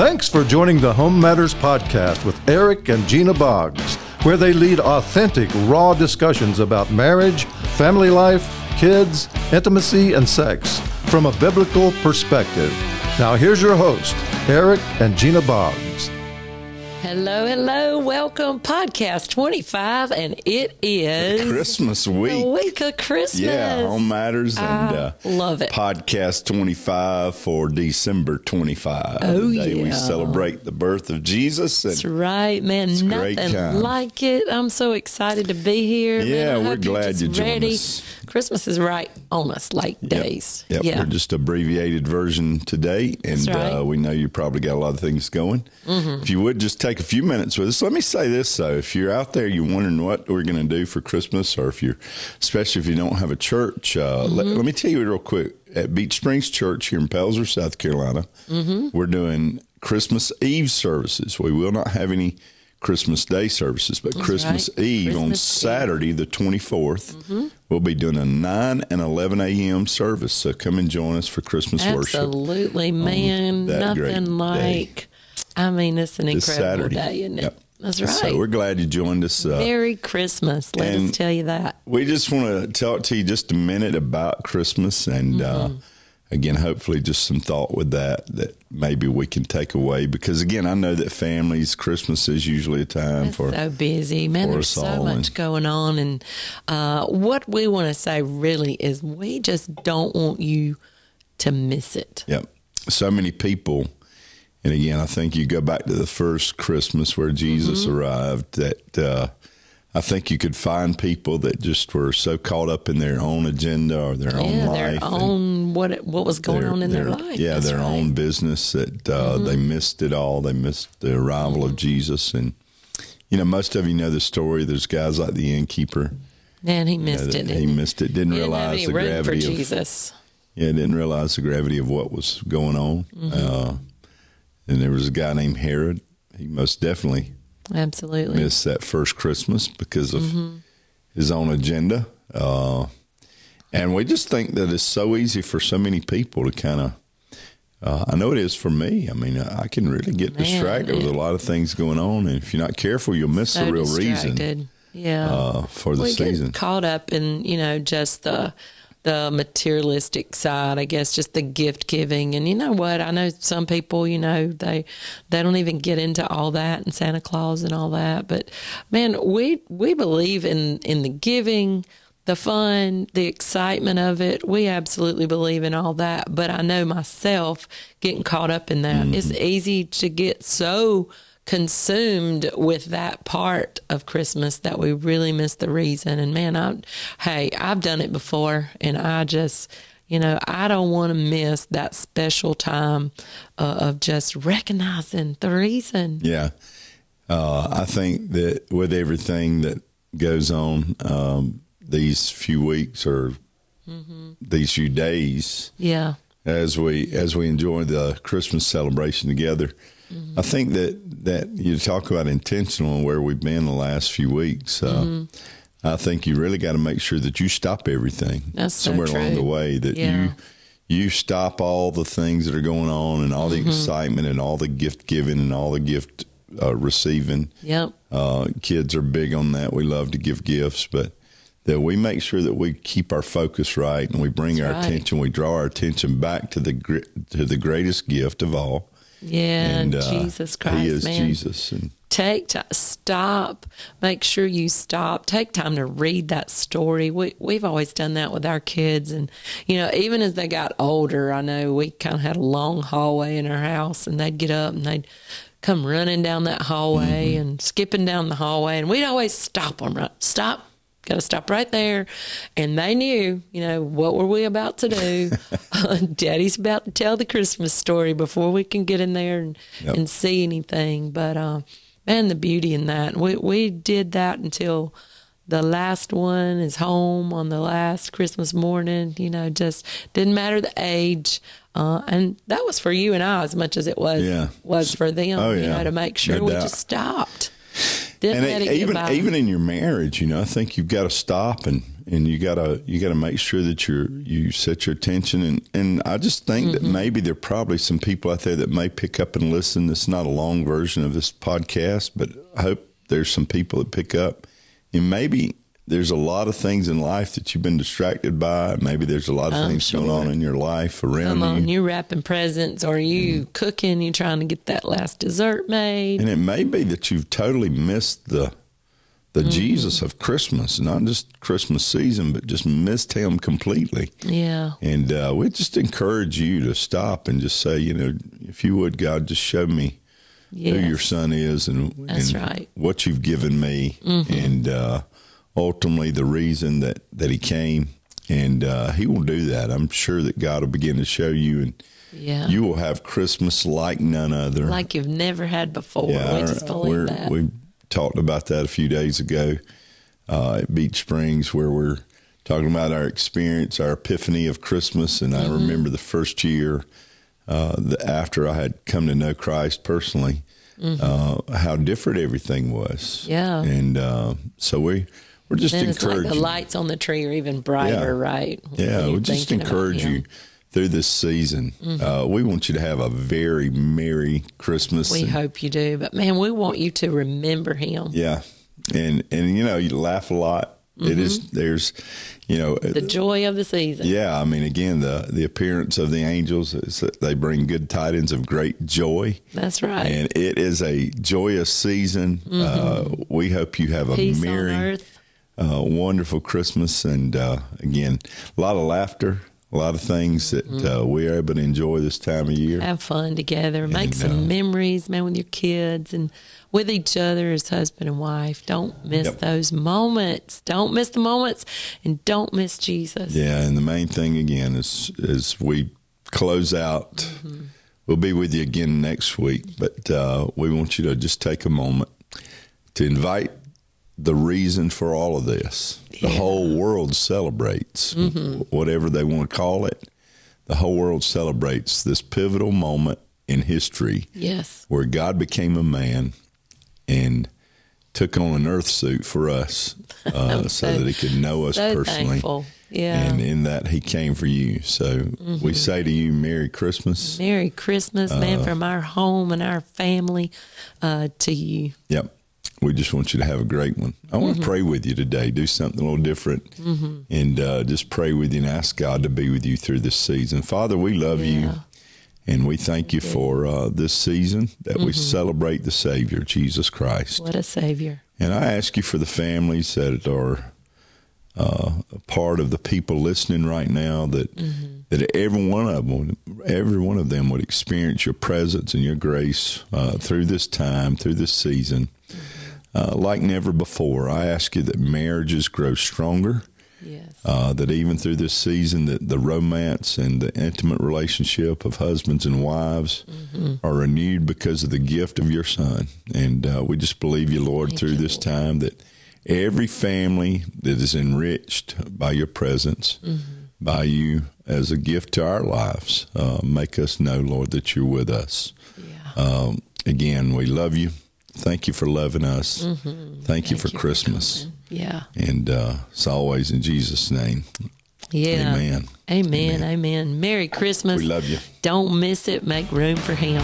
Thanks for joining the Home Matters Podcast with Eric and Gena Boggs, where they lead authentic, raw discussions about marriage, family life, kids, intimacy, and sex from a biblical perspective. Now, here's your host, Eric and Gena Boggs. Hello, hello. Welcome, podcast 25, and it is Christmas week. the week of Christmas. Yeah, Home Matters and I uh, love it. Podcast 25 for December 25. Oh, day we celebrate the birth of Jesus. And That's right, man. Nothing like it. I'm so excited to be here. Yeah, I we're you're glad you joined ready. us. Christmas is right on us, like Yep. days. Yep, yeah. we're just abbreviated version today, and That's right. Mm-hmm. uh, we know you probably got a lot of things going. If you would just take a few minutes with us, let me say this though: if you're out there, you're wondering what we're going to do for Christmas, or if you're, especially if you don't have a church, uh, let, Mm-hmm. let me tell you real quick. At Beech Springs Church here in Pelzer, South Carolina, Mm-hmm. we're doing Christmas Eve services. We will not have any Christmas Day services, but Christmas right. Eve on Christmas Eve. Saturday, the 24th, we'll be doing a 9 and 11 a.m. service. So come and join us for Christmas worship. Absolutely, man. Nothing day. like, I mean, it's an This incredible Saturday. day, isn't it? Yep. That's right. So we're glad you joined us. Uh, Merry Christmas. Let us tell you that. we just want to talk to you just a minute about Christmas and uh, Mm-hmm. Again, hopefully, just some thought with that that maybe we can take away because again, I know that families, Christmas is usually a time It's for. so busy, man. There's so much and- going on, and uh, what we want to say really is we just don't want you to miss it. Yep. So many people, and again, I think you go back to the first Christmas where Jesus Mm-hmm. arrived. That uh, I think you could find people that just were so caught up in their own agenda or their own Yeah, life, their own what what was going on in their, life. Yeah, That's their right. Mm-hmm. own business. That uh, they missed it all. They missed the arrival of Jesus, and you know, most of you know the story. There's guys like the innkeeper. Man, he you know, missed it. he missed it. Didn't realize the gravity of Jesus. yeah, didn't realize the gravity of what was going on. Mm-hmm. Uh, and there was a guy named Herod. He most definitely Absolutely. missed that first Christmas because of Mm-hmm. his own agenda. Uh, and we just think that it's so easy for so many people to kind of. Uh, I know it is for me. I mean, I can really get Man, distracted with a lot of things going on, and if you're not careful, you'll miss So the real reason distracted. Yeah. uh, for the we season. caught up in you know just the the materialistic side i guess just the gift giving. And you know what? I know some people you know they they don't even get into all that and santa claus and all that. But man we we believe in in the giving the fun the excitement of it. We absolutely believe in all that. But i know myself getting caught up in that. It's mm-hmm. easy to get so consumed with that part of Christmas that we really miss the reason. And man, I, hey, I've done it before, and I just, you know, I don't want to miss that special time uh, of just recognizing the reason. Yeah. Uh, I think that with everything that goes on um, these few weeks or these few days, Yeah, as we as we enjoy the Christmas celebration together, I think that that you talk about intentional and where we've been the last few weeks. Uh, I think you really got to make sure that you stop everything That's so somewhere along the way. That Yeah. you you stop all the things that are going on and all the excitement and all the gift giving and all the gift uh, receiving. yep, Uh, kids are big on that. We love to give gifts, but that we make sure that we keep our focus right and we bring That's our right. attention. We draw our attention back to the to the greatest gift of all, yeah, and uh, Jesus Christ, He is man. Jesus. And take time, stop, make sure you stop, take time to read that story. We, we've always done that with our kids. And, you know, even as they got older, I know we kind of had a long hallway in our house and they'd get up and they'd come running down that hallway and skipping down the hallway. And we'd always stop them, right? Stop. Got to stop right there. And they knew, you know, what were we about to do? Daddy's about to tell the Christmas story before we can get in there and, Yep. and see anything. But uh, man, the beauty in that. We we did that until the last one is home on the last Christmas morning. You know, just didn't matter the age, uh, and that was for you and I as much as it was Yeah. was for them. Oh, You know, to make sure No we doubt. just stopped. Didn't and it, even even in your marriage, you know, I think you've got to stop and and you gotta you gotta make sure that you're you set your attention and and I just think that mm-hmm. maybe there are probably some people out there that may pick up and listen. It's not a long version of this podcast, but I hope there's some people that pick up and maybe there's a lot of things in life that you've been distracted by. Maybe there's a lot of I'm things going on in your life around Come on, you. you wrapping presents or you mm-hmm. cooking, you trying to get that last dessert made. And it may be that you've totally missed the the Mm-hmm. Jesus of Christmas, not just Christmas season, but just missed him completely. Yeah. And uh, we just encourage you to stop and just say, you know, if you would, God, just show me Yes. who your son is and, and right. Mm-hmm. what you've given me, and uh, ultimately the reason that that he came. And uh, he will do that. I'm sure that God will begin to show you, and Yeah. you will have Christmas like none other. like you've never had before. we I- just believe that. We talked about that a few days ago uh, at Beech Springs, where we're talking about our experience, our epiphany of Christmas. And Mm-hmm. I remember the first year uh, the, after I had come to know Christ personally, uh, how different everything was. Mm-hmm. Yeah. and uh, so we we're just it's like encouraging. the lights on the tree are even brighter, Yeah. right? Yeah, we just thinking about encourage him. Through this season. Uh, we want you to have a very merry Christmas. We and- hope you do, but man, we want you to remember him. Yeah, and and you know you laugh a lot. It is there's, you know, Mm-hmm. The joy of the season. yeah. I mean, again, the the appearance of the angels is that they bring good tidings of great joy, That's right. and it is a joyous season. Uh, we hope you have a Mm-hmm. Peace merry, uh, wonderful Christmas, and uh, again, a lot of laughter, a lot of things that Mm-hmm. uh, we are able to enjoy this time of year. Have fun together. Make And, some uh, memories, man, with your kids and with each other as husband and wife. Don't miss Yep. those moments. Don't miss the moments and don't miss Jesus. Yeah, and the main thing again is as we close out, Mm-hmm. we'll be with you again next week. But uh, we want you to just take a moment to invite the reason for all of this. The whole world celebrates Mm-hmm. whatever they want to call it. The whole world celebrates this pivotal moment in history Yes. where God became a man and took on an earth suit for us uh, so, so- that he could know us So personally. thankful. Yeah. And in that, he came for you. So we say to you, Merry Christmas. Merry Christmas, Uh, man, from our home and our family uh, to you. Yep. We just want you to have a great one. I want Mm-hmm. to pray with you today, do something a little different, and uh, just pray with you and ask God to be with you through this season. Father, we love you. And we thank you for uh, this season that we Mm-hmm. celebrate the Savior, Jesus Christ. What a Savior. And I ask you for the families that are uh, a part of the people listening right now that that every one of them, every one of them would experience your presence and your grace uh, through this time, through this season, uh, like never before. I ask you that marriages grow stronger. Yes. Uh, that even through this season, that the romance and the intimate relationship of husbands and wives are renewed because of the gift of your Son. And uh, we just believe you, Lord, through you, this time that every family that is enriched by your presence, by you as a gift to our lives, uh, make us know, Lord, that you're with us. yeah. Um, again, we love you. Thank you for loving us. Thank, you for you for Christmas. yeah. and uh, it's always in Jesus' name. Yeah. Amen. Amen. Amen. Merry Christmas. We love you. Don't miss it. Make room for Him.